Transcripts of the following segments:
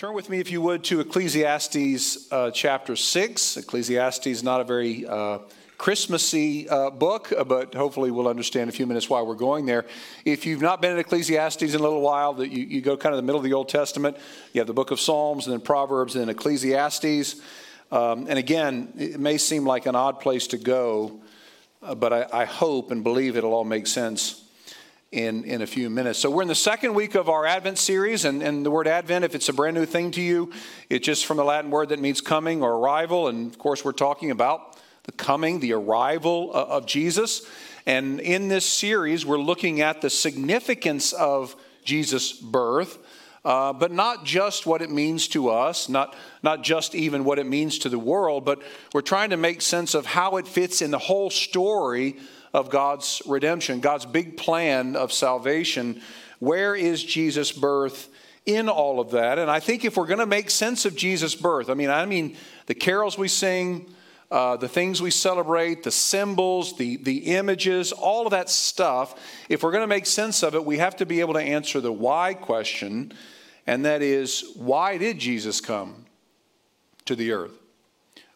Turn with me, if you would, to Ecclesiastes uh, chapter 6. Ecclesiastes is not a very uh, Christmassy uh, book, uh, but hopefully we'll understand in a few minutes why we're going there. If you've not been in Ecclesiastes in a little while, that you, you go kind of the middle of the Old Testament, you have the book of Psalms, and then Proverbs, and then Ecclesiastes. Um, and again, it may seem like an odd place to go, uh, but I, I hope and believe it'll all make sense in, in a few minutes. So, we're in the second week of our Advent series, and, and the word Advent, if it's a brand new thing to you, it's just from the Latin word that means coming or arrival. And of course, we're talking about the coming, the arrival of Jesus. And in this series, we're looking at the significance of Jesus' birth. Uh, but not just what it means to us, not, not just even what it means to the world, but we're trying to make sense of how it fits in the whole story of God's redemption, God's big plan of salvation. Where is Jesus' birth in all of that? And I think if we're going to make sense of Jesus' birth, I mean, I mean the carols we sing, uh, the things we celebrate, the symbols, the, the images, all of that stuff, if we're going to make sense of it, we have to be able to answer the why question, and that is why did Jesus come to the earth?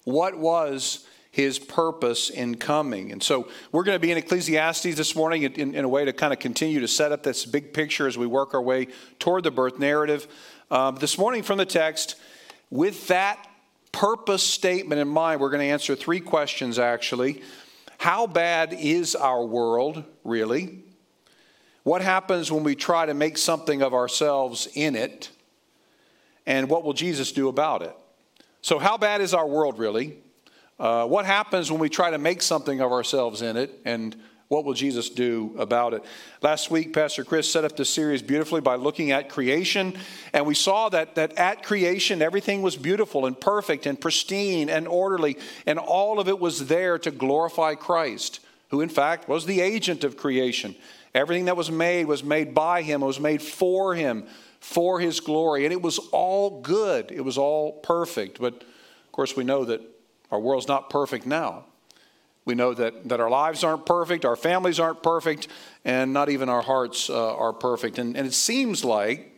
What was his purpose in coming. And so we're going to be in Ecclesiastes this morning in, in, a way to kind of continue to set up this big picture as we work our way toward the birth narrative. Um, this morning from the text, with that purpose statement in mind, we're going to answer three questions actually. How bad is our world, really? What happens when we try to make something of ourselves in it? And what will Jesus do about it? So, how bad is our world, really? Uh, what happens when we try to make something of ourselves in it, and what will Jesus do about it? Last week, Pastor Chris set up this series beautifully by looking at creation, and we saw that, that at creation, everything was beautiful and perfect and pristine and orderly, and all of it was there to glorify Christ, who in fact was the agent of creation. Everything that was made was made by him, it was made for him, for his glory, and it was all good, it was all perfect. But of course, we know that our world's not perfect now. We know that, that our lives aren't perfect, our families aren't perfect, and not even our hearts uh, are perfect. And, and it seems like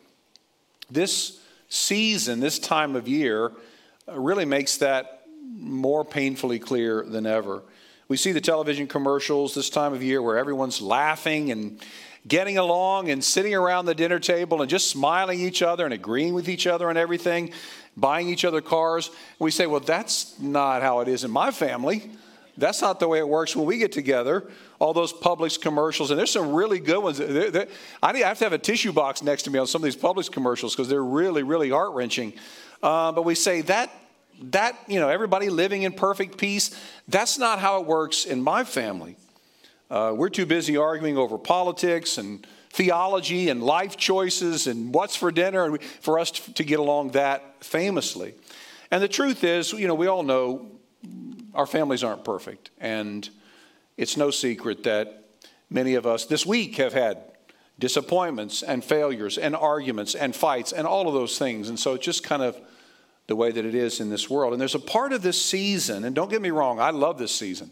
this season, this time of year, uh, really makes that more painfully clear than ever. We see the television commercials this time of year where everyone's laughing and getting along and sitting around the dinner table and just smiling each other and agreeing with each other on everything buying each other cars. We say, well, that's not how it is in my family. That's not the way it works when we get together. All those Publix commercials, and there's some really good ones. They're, they're, I, need, I have to have a tissue box next to me on some of these Publix commercials because they're really, really heart wrenching. Uh, but we say that that you know everybody living in perfect peace. That's not how it works in my family. Uh, we're too busy arguing over politics and theology and life choices and what's for dinner and for us to get along that famously. And the truth is, you know, we all know our families aren't perfect. And it's no secret that many of us this week have had disappointments and failures and arguments and fights and all of those things. And so it's just kind of the way that it is in this world. And there's a part of this season, and don't get me wrong, I love this season.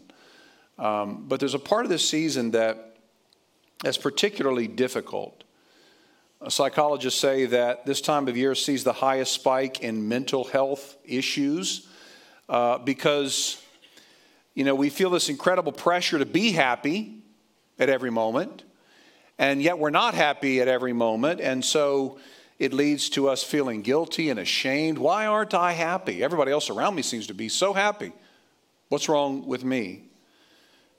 Um, but there's a part of this season that that's particularly difficult. Psychologists say that this time of year sees the highest spike in mental health issues uh, because, you know, we feel this incredible pressure to be happy at every moment, and yet we're not happy at every moment, and so it leads to us feeling guilty and ashamed. Why aren't I happy? Everybody else around me seems to be so happy. What's wrong with me?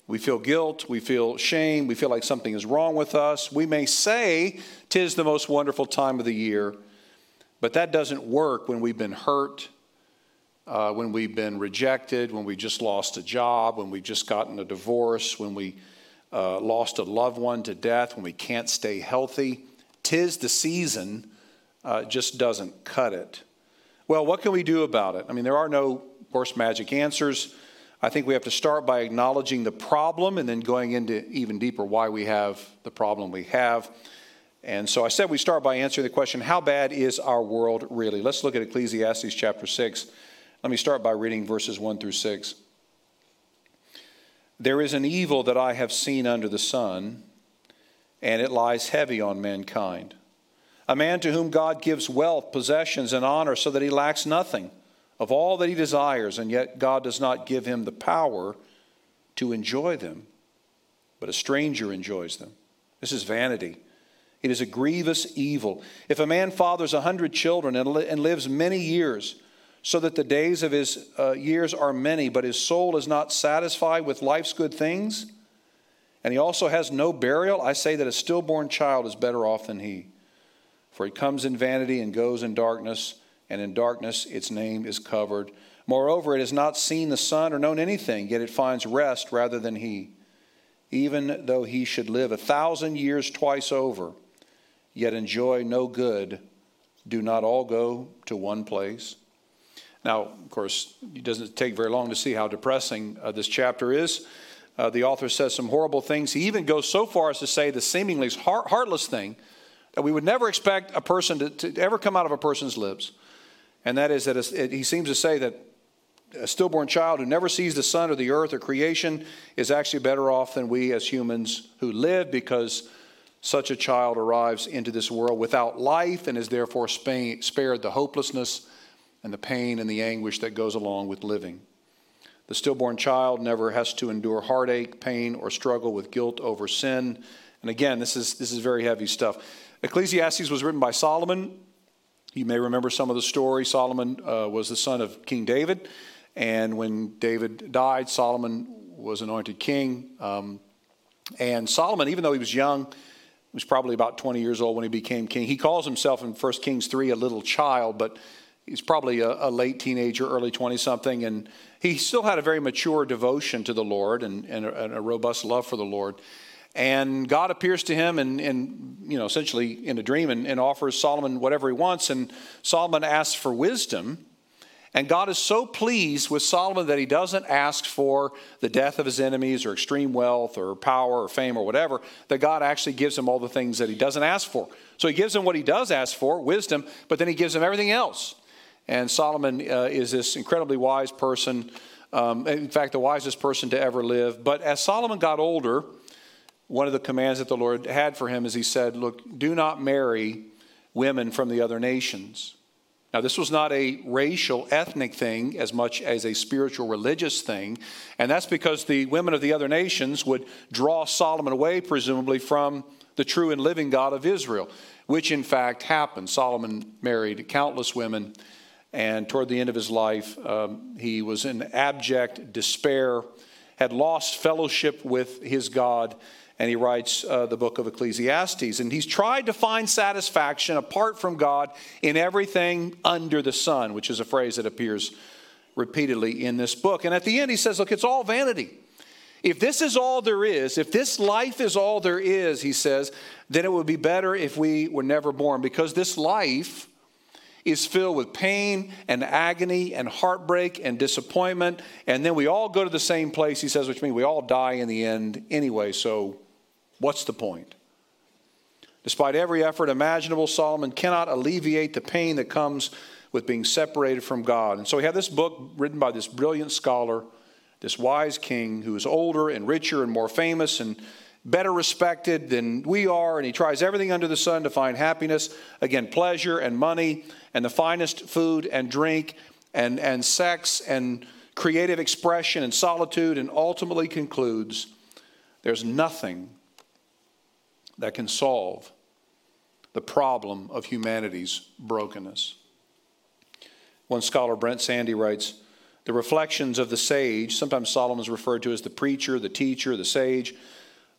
We feel guilt, we feel shame, we feel like something is wrong with us. We may say, Tis the most wonderful time of the year, but that doesn't work when we've been hurt, uh, when we've been rejected, when we just lost a job, when we've just gotten a divorce, when we uh, lost a loved one to death, when we can't stay healthy. Tis the season uh, just doesn't cut it. Well, what can we do about it? I mean, there are no, of course, magic answers. I think we have to start by acknowledging the problem and then going into even deeper why we have the problem we have. And so I said we start by answering the question how bad is our world really? Let's look at Ecclesiastes chapter 6. Let me start by reading verses 1 through 6. There is an evil that I have seen under the sun, and it lies heavy on mankind a man to whom God gives wealth, possessions, and honor so that he lacks nothing of all that he desires, and yet God does not give him the power to enjoy them, but a stranger enjoys them. This is vanity. It is a grievous evil. If a man fathers a hundred children and, li- and, lives many years, so that the days of his uh, years are many, but his soul is not satisfied with life's good things, and he also has no burial, I say that a stillborn child is better off than he. For he comes in vanity and goes in darkness, and in darkness its name is covered. Moreover, it has not seen the sun or known anything, yet it finds rest rather than he. Even though he should live a thousand years twice over, yet enjoy no good, do not all go to one place? Now, of course, it doesn't take very long to see how depressing uh, this chapter is. Uh, the author says some horrible things. He even goes so far as to say the seemingly heart, heartless thing that we would never expect a person to, to ever come out of a person's lips. And that is that he seems to say that a stillborn child who never sees the sun or the earth or creation is actually better off than we as humans who live because such a child arrives into this world without life and is therefore spared the hopelessness and the pain and the anguish that goes along with living. The stillborn child never has to endure heartache, pain, or struggle with guilt over sin. And again, this is, this is very heavy stuff. Ecclesiastes was written by Solomon. You may remember some of the story. Solomon uh, was the son of King David. And when David died, Solomon was anointed king. Um, and Solomon, even though he was young, was probably about 20 years old when he became king. He calls himself in 1 Kings 3 a little child, but he's probably a, a late teenager, early 20 something. And he still had a very mature devotion to the Lord and, and, a, and a robust love for the Lord. And God appears to him and, and you know, essentially in a dream and, and offers Solomon whatever he wants. And Solomon asks for wisdom. And God is so pleased with Solomon that he doesn't ask for the death of his enemies or extreme wealth or power or fame or whatever, that God actually gives him all the things that he doesn't ask for. So he gives him what he does ask for, wisdom, but then he gives him everything else. And Solomon uh, is this incredibly wise person, um, in fact, the wisest person to ever live. But as Solomon got older, one of the commands that the Lord had for him is he said, Look, do not marry women from the other nations. Now, this was not a racial, ethnic thing as much as a spiritual, religious thing. And that's because the women of the other nations would draw Solomon away, presumably, from the true and living God of Israel, which in fact happened. Solomon married countless women, and toward the end of his life, um, he was in abject despair, had lost fellowship with his God and he writes uh, the book of Ecclesiastes. And he's tried to find satisfaction apart from God in everything under the sun, which is a phrase that appears repeatedly in this book. And at the end, he says, Look, it's all vanity. If this is all there is, if this life is all there is, he says, then it would be better if we were never born because this life is filled with pain and agony and heartbreak and disappointment. And then we all go to the same place, he says, which means we all die in the end anyway. So What's the point? Despite every effort imaginable, Solomon cannot alleviate the pain that comes with being separated from God. And so we have this book written by this brilliant scholar, this wise king who is older and richer and more famous and better respected than we are. And he tries everything under the sun to find happiness again, pleasure and money and the finest food and drink and, and sex and creative expression and solitude, and ultimately concludes there's nothing that can solve the problem of humanity's brokenness. One scholar, Brent Sandy, writes The reflections of the sage, sometimes Solomon is referred to as the preacher, the teacher, the sage,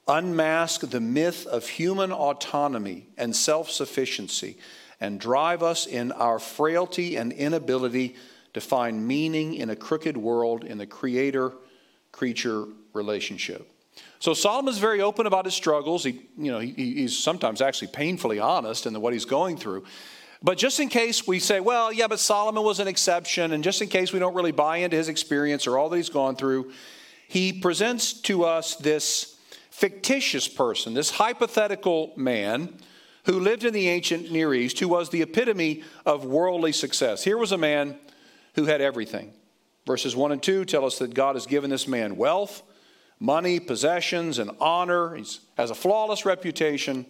unmask the myth of human autonomy and self sufficiency and drive us in our frailty and inability to find meaning in a crooked world in the creator creature relationship. So Solomon's very open about his struggles. He, you know, he, he's sometimes actually painfully honest in what he's going through. But just in case we say, well, yeah, but Solomon was an exception, and just in case we don't really buy into his experience or all that he's gone through, he presents to us this fictitious person, this hypothetical man who lived in the ancient Near East, who was the epitome of worldly success. Here was a man who had everything. Verses 1 and 2 tell us that God has given this man wealth money, possessions, and honor. He has a flawless reputation.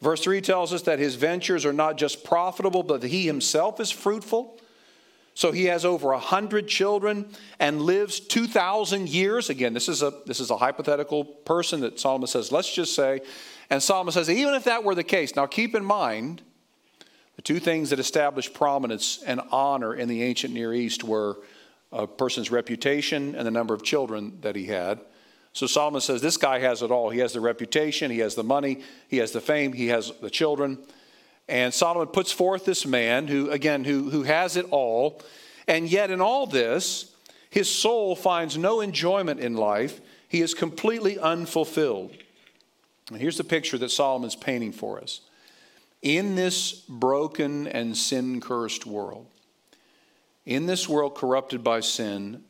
Verse 3 tells us that his ventures are not just profitable, but he himself is fruitful. So he has over 100 children and lives 2,000 years. Again, this is, a, this is a hypothetical person that Solomon says, let's just say. And Solomon says, even if that were the case, now keep in mind, the two things that established prominence and honor in the ancient Near East were a person's reputation and the number of children that he had. So Solomon says, this guy has it all. He has the reputation, he has the money, he has the fame, he has the children. And Solomon puts forth this man who, again, who, who has it all. And yet, in all this, his soul finds no enjoyment in life. He is completely unfulfilled. And here's the picture that Solomon's painting for us. In this broken and sin cursed world, in this world corrupted by sin,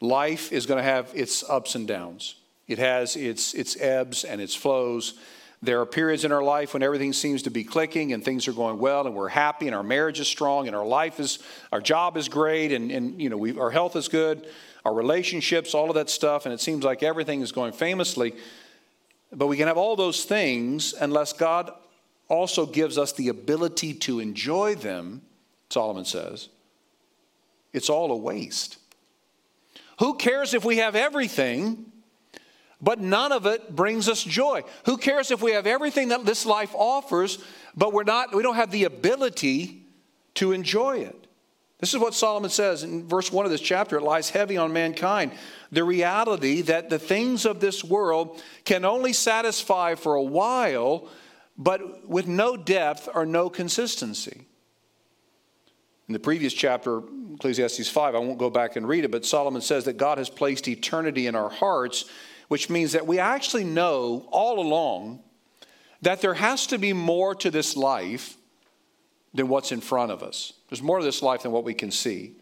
life is going to have its ups and downs. It has its, its ebbs and its flows. There are periods in our life when everything seems to be clicking and things are going well and we're happy and our marriage is strong and our life is, our job is great and, and you know, we, our health is good, our relationships, all of that stuff, and it seems like everything is going famously. But we can have all those things unless God also gives us the ability to enjoy them, Solomon says. It's all a waste. Who cares if we have everything but none of it brings us joy. Who cares if we have everything that this life offers, but we're not, we don't have the ability to enjoy it? This is what Solomon says in verse 1 of this chapter. It lies heavy on mankind. The reality that the things of this world can only satisfy for a while, but with no depth or no consistency. In the previous chapter, Ecclesiastes 5, I won't go back and read it, but Solomon says that God has placed eternity in our hearts which means that we actually know all along that there has to be more to this life than what's in front of us. There's more to this life than what we can see.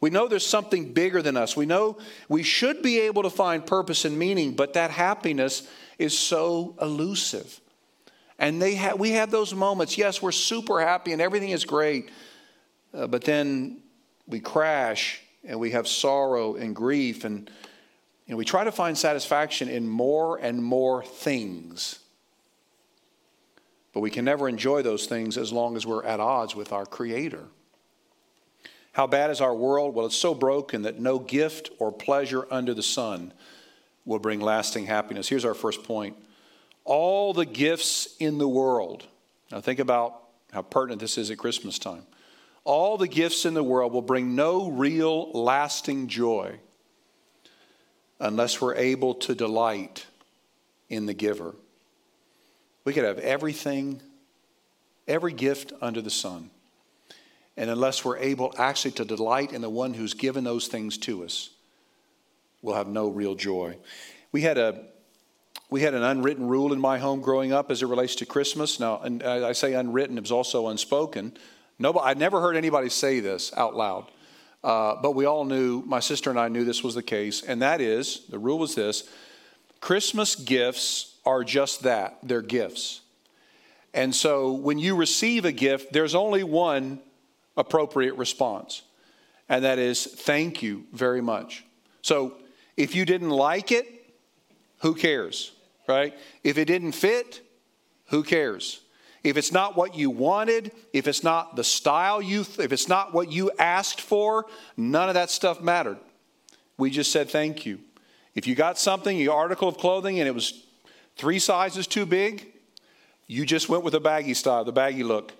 We know there's something bigger than us. We know we should be able to find purpose and meaning, but that happiness is so elusive. And they ha- we have those moments. Yes, we're super happy and everything is great, uh, but then we crash and we have sorrow and grief and know, we try to find satisfaction in more and more things. But we can never enjoy those things as long as we're at odds with our Creator. How bad is our world? Well, it's so broken that no gift or pleasure under the sun will bring lasting happiness. Here's our first point all the gifts in the world. Now, think about how pertinent this is at Christmas time. All the gifts in the world will bring no real lasting joy unless we're able to delight in the giver. We could have everything, every gift under the sun. And unless we're able actually to delight in the one who's given those things to us, we'll have no real joy. We had a we had an unwritten rule in my home growing up as it relates to Christmas. Now, and uh, I say unwritten, it was also unspoken. Nobody, I never heard anybody say this out loud. Uh, but we all knew, my sister and I knew this was the case, and that is the rule was this Christmas gifts are just that they're gifts. And so when you receive a gift, there's only one appropriate response, and that is thank you very much. So if you didn't like it, who cares, right? If it didn't fit, who cares? If it's not what you wanted, if it's not the style you, if it's not what you asked for, none of that stuff mattered. We just said thank you. If you got something, your article of clothing, and it was three sizes too big, you just went with the baggy style, the baggy look.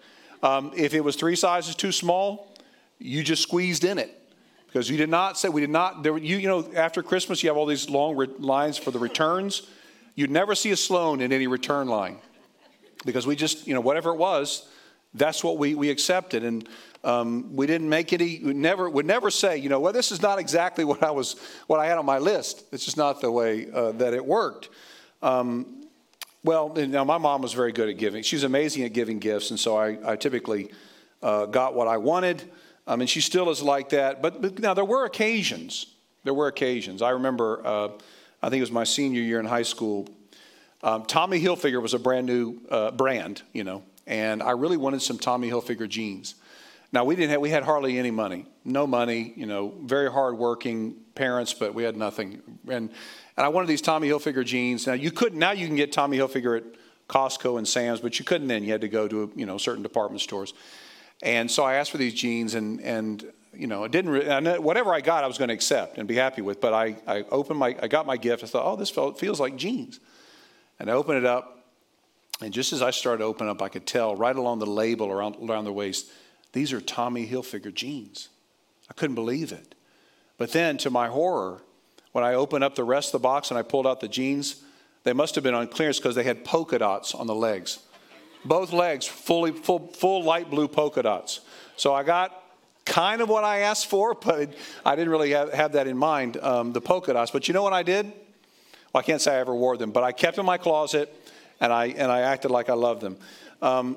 Um, if it was three sizes too small, you just squeezed in it because you did not say we did not. There, you you know after Christmas you have all these long re- lines for the returns. You'd never see a Sloan in any return line because we just, you know, whatever it was, that's what we, we accepted. And um, we didn't make any, we never, would never say, you know, well, this is not exactly what I was, what I had on my list. It's just not the way uh, that it worked. Um, well, now my mom was very good at giving. She's amazing at giving gifts, and so I, I typically uh, got what I wanted. I mean, she still is like that. But, but now there were occasions. There were occasions. I remember, uh, I think it was my senior year in high school. Um, Tommy Hilfiger was a brand new uh, brand, you know, and I really wanted some Tommy Hilfiger jeans. Now we didn't have, we had hardly any money, no money, you know, very hardworking parents, but we had nothing. And and I wanted these Tommy Hilfiger jeans. Now you could now you can get Tommy Hilfiger at Costco and Sam's, but you couldn't then. You had to go to you know certain department stores. And so I asked for these jeans, and and you know, it didn't. Re- whatever I got, I was going to accept and be happy with. But I, I opened my, I got my gift. I thought, oh, this felt, feels like jeans, and I opened it up, and just as I started to open up, I could tell right along the label around around the waist, these are Tommy Hilfiger jeans. I couldn't believe it. But then, to my horror, when I opened up the rest of the box and I pulled out the jeans, they must have been on clearance because they had polka dots on the legs. Both legs, fully, full, full light blue polka dots. So I got kind of what I asked for, but I didn't really have, have that in mind, um, the polka dots. But you know what I did? Well, I can't say I ever wore them, but I kept them in my closet and I, and I acted like I loved them. Um,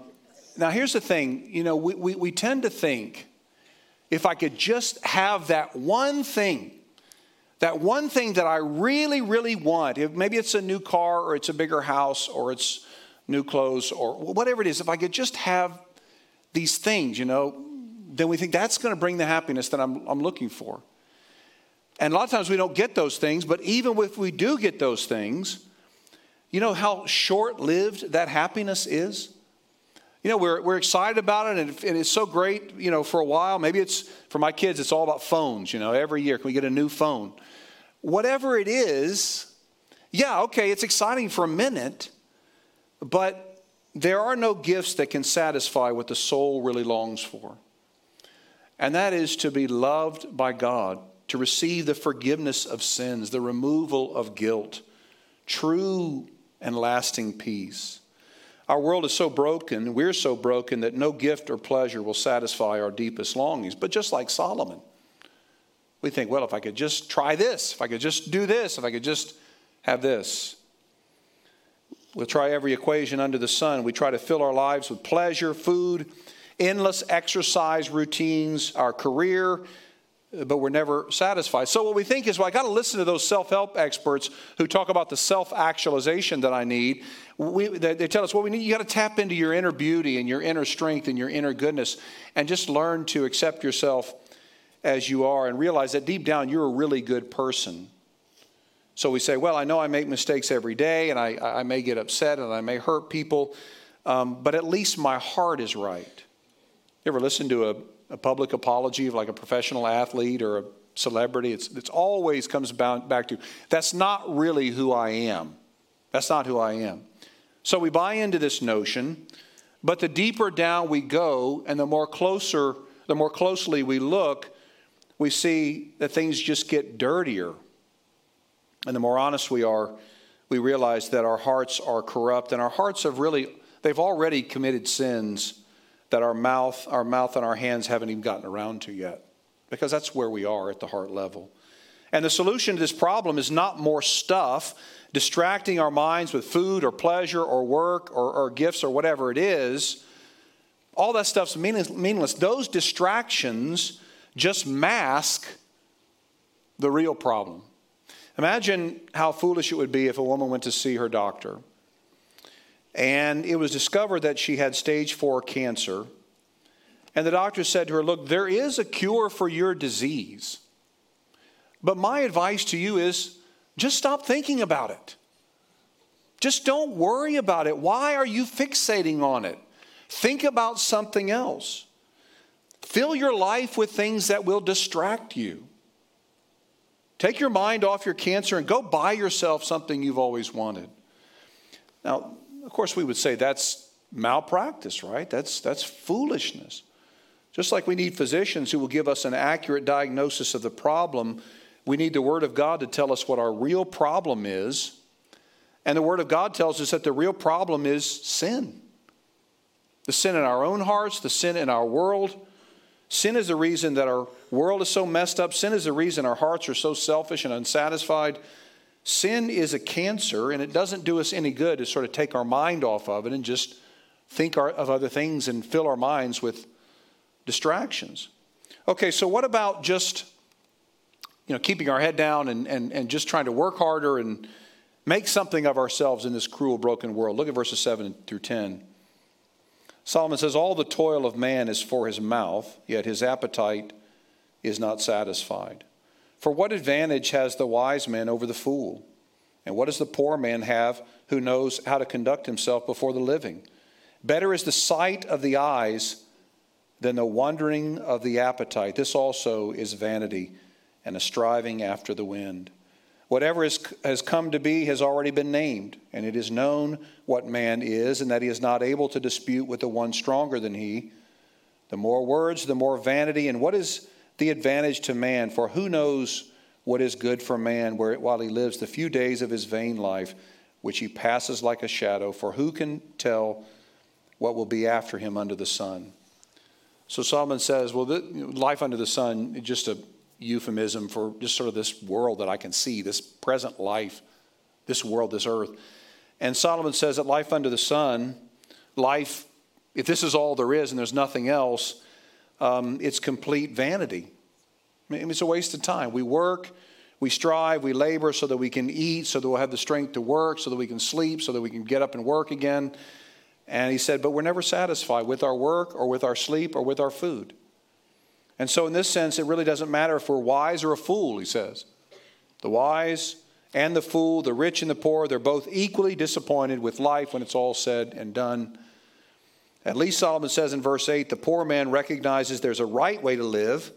now, here's the thing you know, we, we, we tend to think if I could just have that one thing, that one thing that I really, really want, if maybe it's a new car or it's a bigger house or it's new clothes or whatever it is, if I could just have these things, you know, then we think that's going to bring the happiness that I'm, I'm looking for. And a lot of times we don't get those things, but even if we do get those things, you know how short lived that happiness is? You know, we're, we're excited about it and, and it's so great, you know, for a while. Maybe it's for my kids, it's all about phones, you know, every year. Can we get a new phone? Whatever it is, yeah, okay, it's exciting for a minute, but there are no gifts that can satisfy what the soul really longs for and that is to be loved by God, to receive the forgiveness of sins, the removal of guilt, true and lasting peace. Our world is so broken, we're so broken that no gift or pleasure will satisfy our deepest longings. But just like Solomon, we think, well, if I could just try this, if I could just do this, if I could just have this. We'll try every equation under the sun. We try to fill our lives with pleasure, food, endless exercise routines, our career, but we're never satisfied. So, what we think is, well, I got to listen to those self help experts who talk about the self actualization that I need. We, they, they, tell us, well, we need, you got to tap into your inner beauty and your inner strength and your inner goodness and just learn to accept yourself as you are and realize that deep down you're a really good person. So we say, well, I know I make mistakes every day and I, I may get upset and I may hurt people, um, but at least my heart is right. You ever listen to a, a public apology of like a professional athlete or a celebrity? It's, it's always comes back to that's not really who I am. That's not who I am. So we buy into this notion, but the deeper down we go and the more closer, the more closely we look, we see that things just get dirtier. And the more honest we are, we realize that our hearts are corrupt and our hearts have really, they've already committed sins that our mouth, our mouth and our hands haven't even gotten around to yet. Because that's where we are at the heart level. And the solution to this problem is not more stuff, distracting our minds with food or pleasure or work or, or gifts or whatever it is. All that stuff's meaningless. Those distractions just mask the real problem. Imagine how foolish it would be if a woman went to see her doctor and it was discovered that she had stage four cancer. And the doctor said to her, Look, there is a cure for your disease. But my advice to you is just stop thinking about it. Just don't worry about it. Why are you fixating on it? Think about something else. Fill your life with things that will distract you. Take your mind off your cancer and go buy yourself something you've always wanted. Now, of course, we would say that's malpractice, right? That's, that's foolishness. Just like we need physicians who will give us an accurate diagnosis of the problem, we need the Word of God to tell us what our real problem is. And the Word of God tells us that the real problem is sin the sin in our own hearts, the sin in our world. Sin is the reason that our world is so messed up. Sin is the reason our hearts are so selfish and unsatisfied. Sin is a cancer, and it doesn't do us any good to sort of take our mind off of it and just think our, of other things and fill our minds with distractions. Okay, so what about just you know keeping our head down and, and, and just trying to work harder and make something of ourselves in this cruel, broken world? Look at verses 7 through 10. Solomon says, All the toil of man is for his mouth, yet his appetite is not satisfied. For what advantage has the wise man over the fool? And what does the poor man have who knows how to conduct himself before the living? Better is the sight of the eyes than the wandering of the appetite. This also is vanity and a striving after the wind. Whatever is, has come to be has already been named, and it is known what man is, and that he is not able to dispute with the one stronger than he. The more words, the more vanity. And what is the advantage to man? For who knows what is good for man while he lives the few days of his vain life, which he passes like a shadow? For who can tell what will be after him under the sun? So Solomon says, well, life under the sun, just a euphemism for just sort of this world that I can see, this present life, this world, this earth. And Solomon says that life under the sun, life, if this is all there is and there's nothing else, um, it's complete vanity. I mean, it's a waste of time. We work, we strive, we labor so that we can eat, so that we'll have the strength to work, so that we can sleep, so that we can get up and work again. And he said, but we're never satisfied with our work or with our sleep or with our food. And so, in this sense, it really doesn't matter if we're wise or a fool, he says. The wise and the fool, the rich and the poor, they're both equally disappointed with life when it's all said and done. At least Solomon says in verse 8 the poor man recognizes there's a right way to live.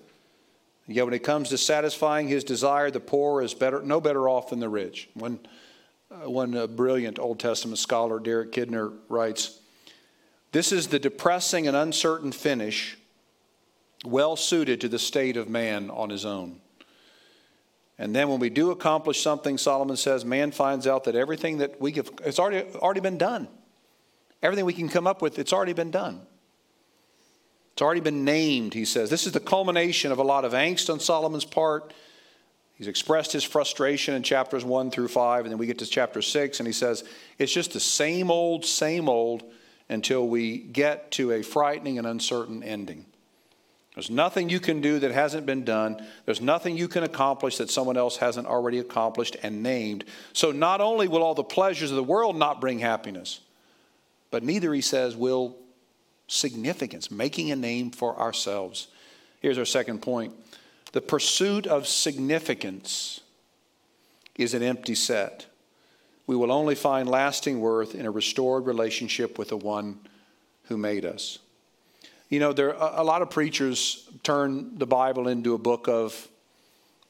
Yet when it comes to satisfying his desire, the poor is better, no better off than the rich. One, uh, one uh, brilliant Old Testament scholar, Derek Kidner, writes This is the depressing and uncertain finish well suited to the state of man on his own. And then when we do accomplish something, Solomon says, man finds out that everything that we have, it's already, already been done. Everything we can come up with, it's already been done. It's already been named, he says. This is the culmination of a lot of angst on Solomon's part. He's expressed his frustration in chapters 1 through 5, and then we get to chapter 6, and he says, It's just the same old, same old until we get to a frightening and uncertain ending. There's nothing you can do that hasn't been done. There's nothing you can accomplish that someone else hasn't already accomplished and named. So not only will all the pleasures of the world not bring happiness, but neither, he says, will significance, making a name for ourselves. Here's our second point the pursuit of significance is an empty set. We will only find lasting worth in a restored relationship with the one who made us. You know, there a lot of preachers turn the Bible into a book of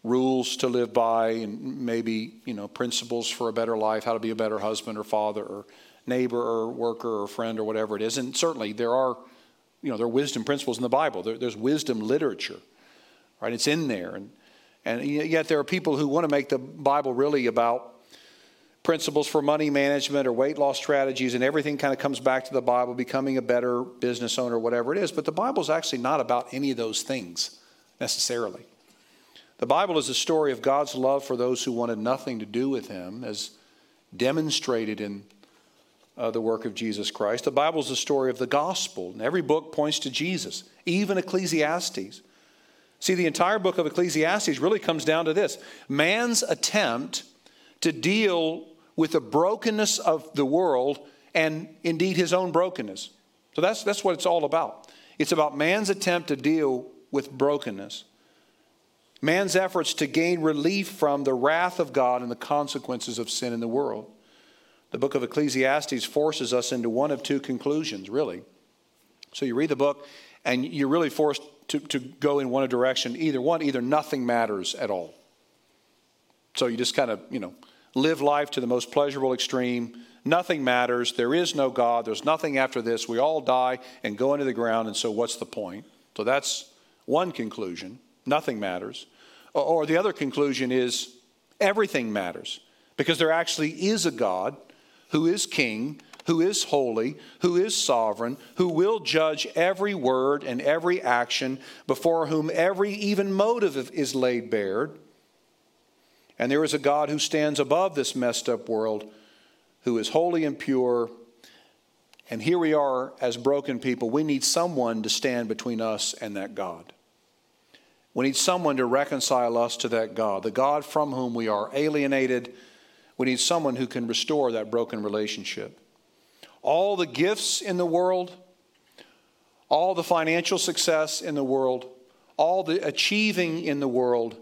rules to live by and maybe, you know, principles for a better life, how to be a better husband or father or neighbor or worker or friend or whatever it is. And certainly there are, you know, there are wisdom principles in the Bible. There, there's wisdom literature, right? It's in there. And, and yet there are people who want to make the Bible really about principles for money management or weight loss strategies, and everything kind of comes back to the Bible, becoming a better business owner, whatever it is. But the Bible is actually not about any of those things necessarily. The Bible is a story of God's love for those who wanted nothing to do with Him, as demonstrated in uh, the work of Jesus Christ. The Bible is the story of the gospel, and every book points to Jesus, even Ecclesiastes. See, the entire book of Ecclesiastes really comes down to this man's attempt to deal with the brokenness of the world and indeed his own brokenness. So that's, that's what it's all about. It's about man's attempt to deal with brokenness, man's efforts to gain relief from the wrath of God and the consequences of sin in the world. The book of Ecclesiastes forces us into one of two conclusions, really. So you read the book, and you're really forced to, to go in one direction. Either one, either nothing matters at all. So you just kind of, you know, live life to the most pleasurable extreme. Nothing matters. There is no God. There's nothing after this. We all die and go into the ground, and so what's the point? So that's one conclusion. Nothing matters. Or the other conclusion is everything matters because there actually is a God who is king, who is holy, who is sovereign, who will judge every word and every action, before whom every even motive is laid bare. And there is a God who stands above this messed up world, who is holy and pure. And here we are as broken people. We need someone to stand between us and that God. We need someone to reconcile us to that God, the God from whom we are alienated. We need someone who can restore that broken relationship. All the gifts in the world, all the financial success in the world, all the achieving in the world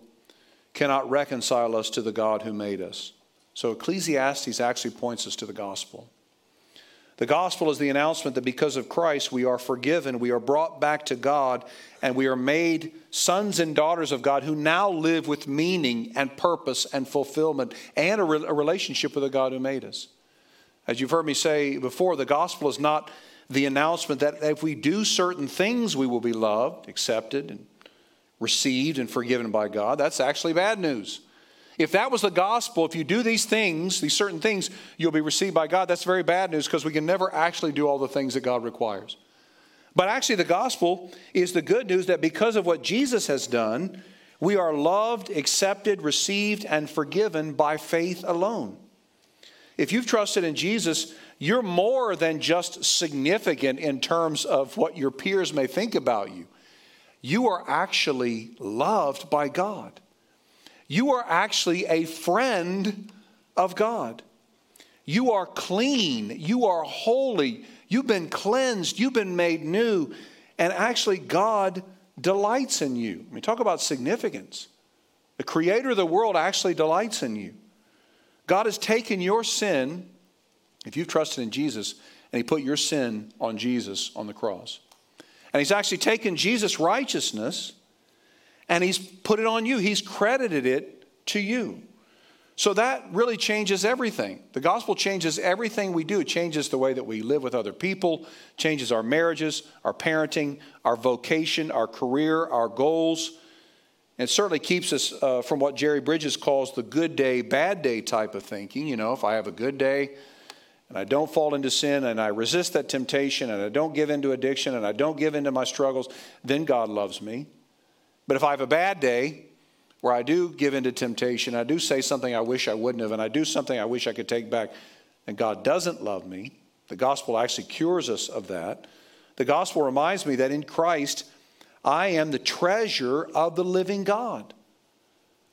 cannot reconcile us to the God who made us. So Ecclesiastes actually points us to the gospel. The gospel is the announcement that because of Christ, we are forgiven, we are brought back to God, and we are made sons and daughters of God who now live with meaning and purpose and fulfillment and a, re- a relationship with the God who made us. As you've heard me say before, the gospel is not the announcement that if we do certain things, we will be loved, accepted, and received and forgiven by God. That's actually bad news. If that was the gospel, if you do these things, these certain things, you'll be received by God, that's very bad news because we can never actually do all the things that God requires. But actually, the gospel is the good news that because of what Jesus has done, we are loved, accepted, received, and forgiven by faith alone. If you've trusted in Jesus, you're more than just significant in terms of what your peers may think about you. You are actually loved by God you are actually a friend of God. You are clean. You are holy. You've been cleansed. You've been made new. And actually, God delights in you. I mean, talk about significance. The creator of the world actually delights in you. God has taken your sin, if you've trusted in Jesus, and He put your sin on Jesus on the cross. And He's actually taken Jesus' righteousness and he's put it on you. He's credited it to you. So that really changes everything. The gospel changes everything we do. It changes the way that we live with other people, changes our marriages, our parenting, our vocation, our career, our goals. And certainly keeps us uh, from what Jerry Bridges calls the good day, bad day type of thinking. You know, if I have a good day and I don't fall into sin and I resist that temptation and I don't give into addiction and I don't give into my struggles, then God loves me. But if I have a bad day where I do give into temptation, I do say something I wish I wouldn't have, and I do something I wish I could take back, and God doesn't love me, the gospel actually cures us of that. The gospel reminds me that in Christ, I am the treasure of the living God.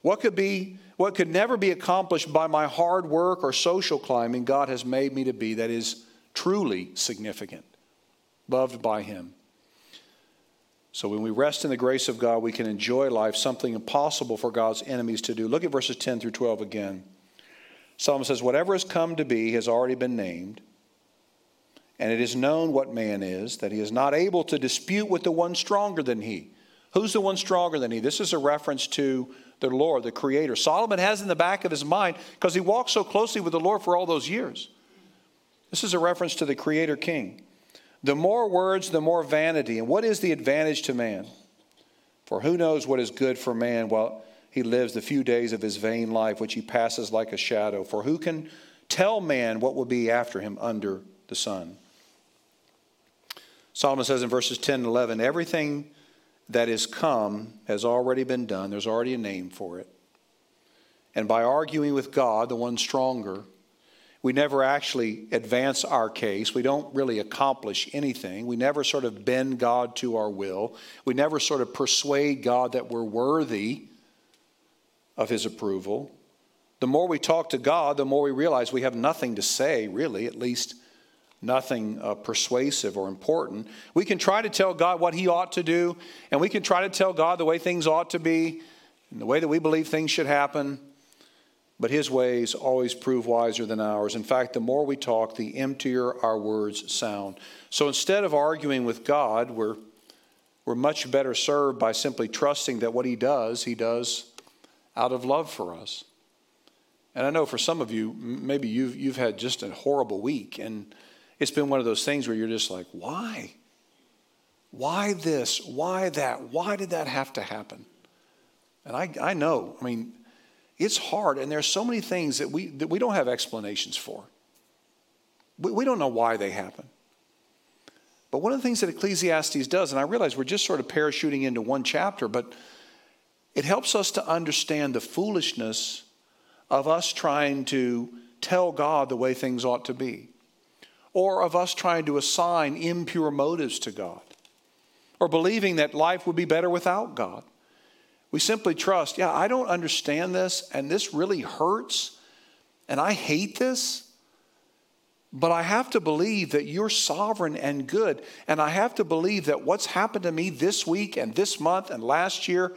What could be what could never be accomplished by my hard work or social climbing, God has made me to be that is truly significant, loved by Him. So when we rest in the grace of God, we can enjoy life, something impossible for God's enemies to do. Look at verses 10 through 12 again. Solomon says, Whatever has come to be has already been named, and it is known what man is, that he is not able to dispute with the one stronger than he. Who's the one stronger than he? This is a reference to the Lord, the Creator. Solomon has in the back of his mind because he walked so closely with the Lord for all those years. This is a reference to the Creator King. The more words, the more vanity. And what is the advantage to man? For who knows what is good for man while he lives the few days of his vain life, which he passes like a shadow? For who can tell man what will be after him under the sun? Solomon says in verses 10 and 11 everything that is come has already been done, there's already a name for it. And by arguing with God, the one stronger, we never actually advance our case. We don't really accomplish anything. We never sort of bend God to our will. We never sort of persuade God that we're worthy of His approval. The more we talk to God, the more we realize we have nothing to say, really, at least nothing uh, persuasive or important. We can try to tell God what He ought to do, and we can try to tell God the way things ought to be, and the way that we believe things should happen but his ways always prove wiser than ours. In fact, the more we talk, the emptier our words sound. So instead of arguing with God, we're, we're much better served by simply trusting that what he does, he does out of love for us. And I know for some of you, maybe you've, you've had just a horrible week, and it's been one of those things where you're just like, why? Why this? Why that? Why did that have to happen? And I, I know, I mean, it's hard, and there's so many things that we, that we don't have explanations for. We, we don't know why they happen. But one of the things that Ecclesiastes does, and I realize we're just sort of parachuting into one chapter, but it helps us to understand the foolishness of us trying to tell God the way things ought to be, or of us trying to assign impure motives to God, or believing that life would be better without God. We simply trust, yeah, I don't understand this, and this really hurts, and I hate this, but I have to believe that you're sovereign and good. And I have to believe that what's happened to me this week and this month and last year,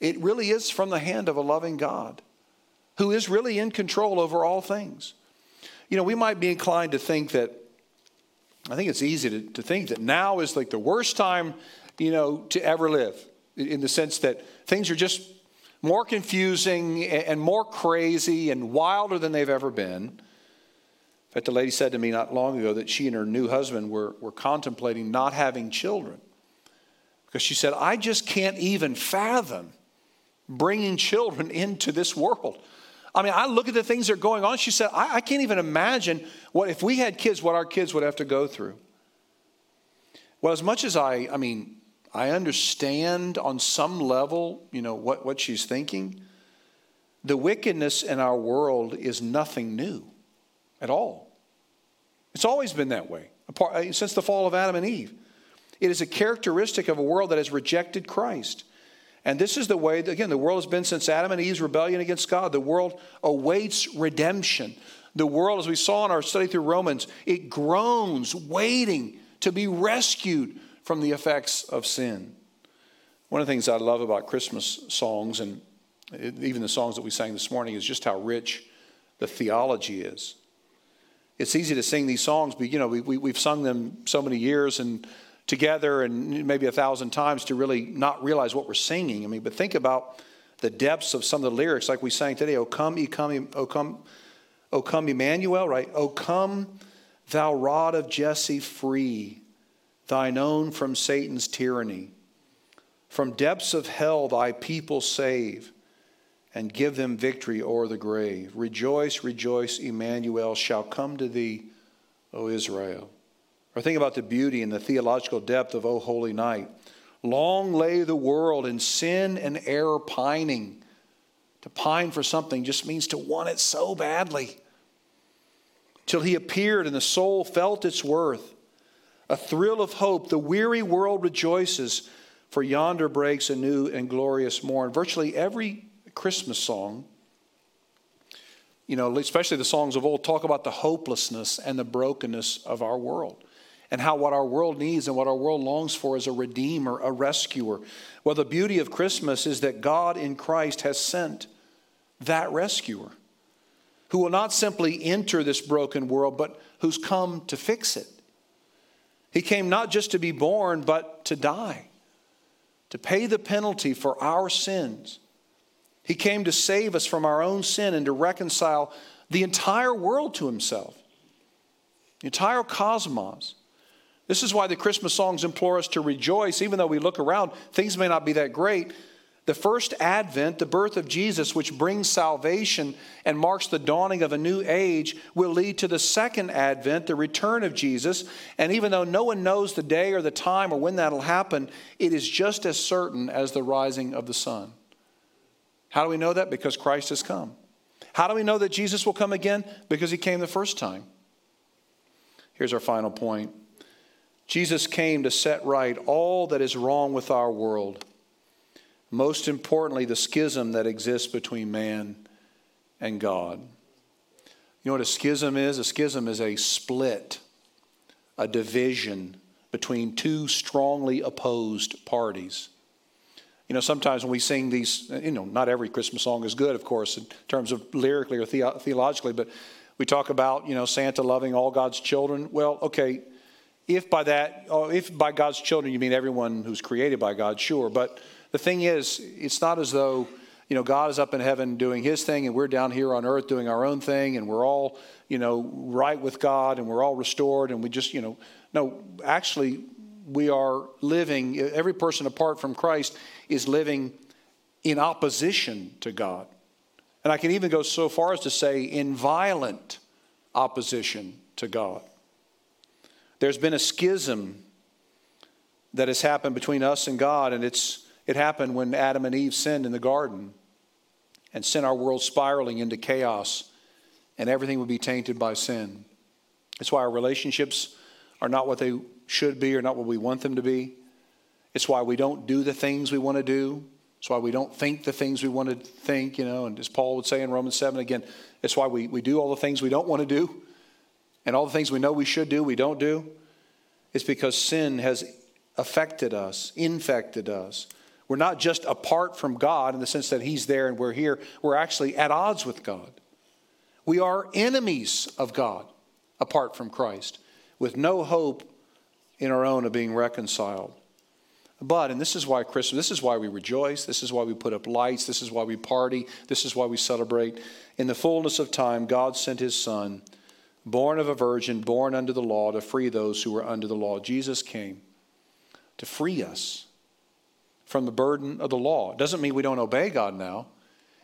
it really is from the hand of a loving God. who is really in control over all things. You know, we might be inclined to think that, I think it's easy to, to think that now is like the worst time, you know, to ever live, in the sense that things are just more confusing and more crazy and wilder than they've ever been. In fact, the lady said to me not long ago that she and her new husband were, were contemplating not having children because she said, I just can't even fathom bringing children into this world. I mean, I look at the things that are going on. She said, I, I can't even imagine what, if we had kids, what our kids would have to go through. Well, as much as I, I mean, I understand on some level, you know, what, what she's thinking, the wickedness in our world is nothing new at all. It's always been that way, uh, since the fall of Adam and Eve. It is a characteristic of a world that has rejected Christ. And this is the way, again, the world has been since Adam and Eve's rebellion against God. The world awaits redemption. The world, as we saw in our study through Romans, it groans, waiting to be rescued from the effects of sin. One of the things I love about Christmas songs, and even the songs that we sang this morning, is just how rich the theology is. It's easy to sing these songs, but you know, we, we, we've sung them so many years and together and maybe a thousand times to really not realize what we're singing. I mean, but think about the depths of some of the lyrics, like we sang today. O come, ye come, O come, O come, Emmanuel, right? O come, thou rod of Jesse, free thine own from Satan's tyranny. From depths of hell, thy people save and give them victory o'er the grave. Rejoice, rejoice, Emmanuel shall come to thee, O Israel. Or think about the beauty and the theological depth of O Holy Night. Long lay the world in sin and error pining. To pine for something just means to want it so badly. Till he appeared and the soul felt its worth. A thrill of hope, the weary world rejoices, for yonder breaks a new and glorious morn. Virtually every Christmas song, you know, especially the songs of old, talk about the hopelessness and the brokenness of our world and how what our world needs and what our world longs for is a redeemer, a rescuer. Well, the beauty of Christmas is that God in Christ has sent that rescuer who will not simply enter this broken world, but who's come to fix it. He came not just to be born, but to die, to pay the penalty for our sins. He came to save us from our own sin and to reconcile the entire world to himself, the entire cosmos. This is why the Christmas songs implore us to rejoice, even though we look around, things may not be that great. The first advent, the birth of Jesus, which brings salvation and marks the dawning of a new age, will lead to the second advent, the return of Jesus. And even though no one knows the day or the time or when that'll happen, it is just as certain as the rising of the sun. How do we know that? Because Christ has come. How do we know that Jesus will come again? Because he came the first time. Here's our final point Jesus came to set right all that is wrong with our world. Most importantly, the schism that exists between man and God. You know what a schism is? A schism is a split, a division between two strongly opposed parties. You know, sometimes when we sing these, you know, not every Christmas song is good, of course, in terms of lyrically or the- theologically, but we talk about, you know, Santa loving all God's children. Well, okay, if by that, oh, if by God's children you mean everyone who's created by God, sure. But the thing is, it's not as though you know God is up in heaven doing His thing, and we're down here on earth doing our own thing, and we're all you know right with God, and we're all restored, and we just you know no, actually we are living. Every person apart from Christ is living in opposition to God, and I can even go so far as to say in violent opposition to God. There's been a schism that has happened between us and God, and it's, it happened when Adam and Eve sinned in the garden and sent our world spiraling into chaos, and everything would be tainted by sin. It's why our relationships are not what they should be or not what we want them to be. It's why we don't do the things we want to do. It's why we don't think the things we want to think, you know, and as Paul would say in Romans 7 again, it's why we, we do all the things we don't want to do and all the things we know we should do, we don't do, it's because sin has affected us, infected us We're not just apart from God in the sense that He's there and we're here. We're actually at odds with God. We are enemies of God apart from Christ, with no hope in our own of being reconciled. But, and this is why Christmas, this is why we rejoice, this is why we put up lights, this is why we party, this is why we celebrate. In the fullness of time, God sent His Son, born of a virgin, born under the law, to free those who were under the law. Jesus came to free us from the burden of the law. It doesn't mean we don't obey God now.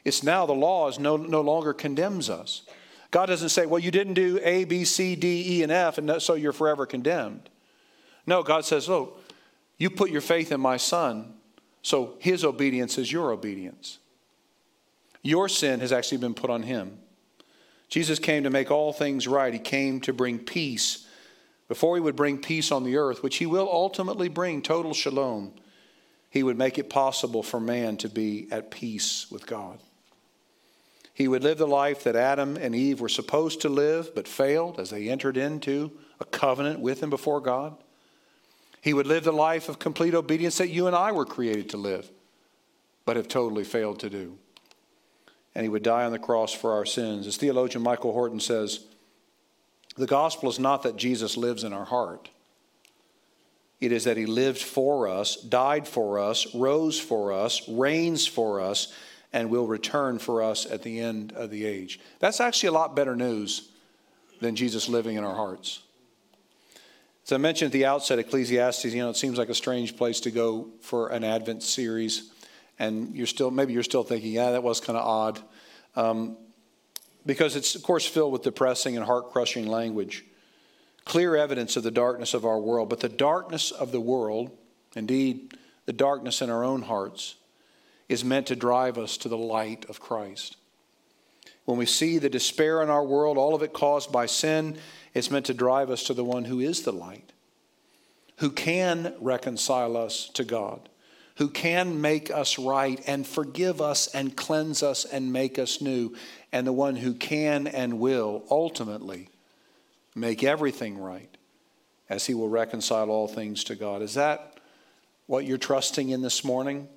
It's now the law is no, no longer condemns us. God doesn't say, well, you didn't do A, B, C, D, E, and F, and so you're forever condemned. No, God says, look, you put your faith in my son, so his obedience is your obedience. Your sin has actually been put on him. Jesus came to make all things right. He came to bring peace. Before he would bring peace on the earth, which he will ultimately bring, total shalom, he would make it possible for man to be at peace with God. He would live the life that Adam and Eve were supposed to live but failed as they entered into a covenant with him before God. He would live the life of complete obedience that you and I were created to live but have totally failed to do. And he would die on the cross for our sins. As theologian Michael Horton says, the gospel is not that Jesus lives in our heart. It is that he lived for us, died for us, rose for us, reigns for us, and will return for us at the end of the age. That's actually a lot better news than Jesus living in our hearts. As I mentioned at the outset, Ecclesiastes, you know, it seems like a strange place to go for an Advent series. And you're still, maybe you're still thinking, yeah, that was kind of odd. Um, because it's, of course, filled with depressing and heart crushing language. Clear evidence of the darkness of our world. But the darkness of the world, indeed, the darkness in our own hearts, is meant to drive us to the light of Christ. When we see the despair in our world, all of it caused by sin, it's meant to drive us to the one who is the light, who can reconcile us to God, who can make us right and forgive us and cleanse us and make us new, and the one who can and will ultimately make everything right as he will reconcile all things to God. Is that what you're trusting in this morning?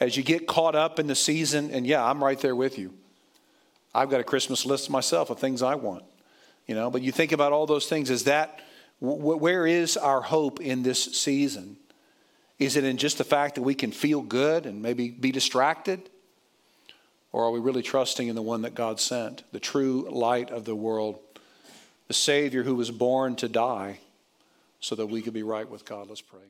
as you get caught up in the season, and yeah, I'm right there with you. I've got a Christmas list myself of things I want, you know, but you think about all those things. Is that, where is our hope in this season? Is it in just the fact that we can feel good and maybe be distracted? Or are we really trusting in the one that God sent, the true light of the world, the Savior who was born to die so that we could be right with God? Let's pray.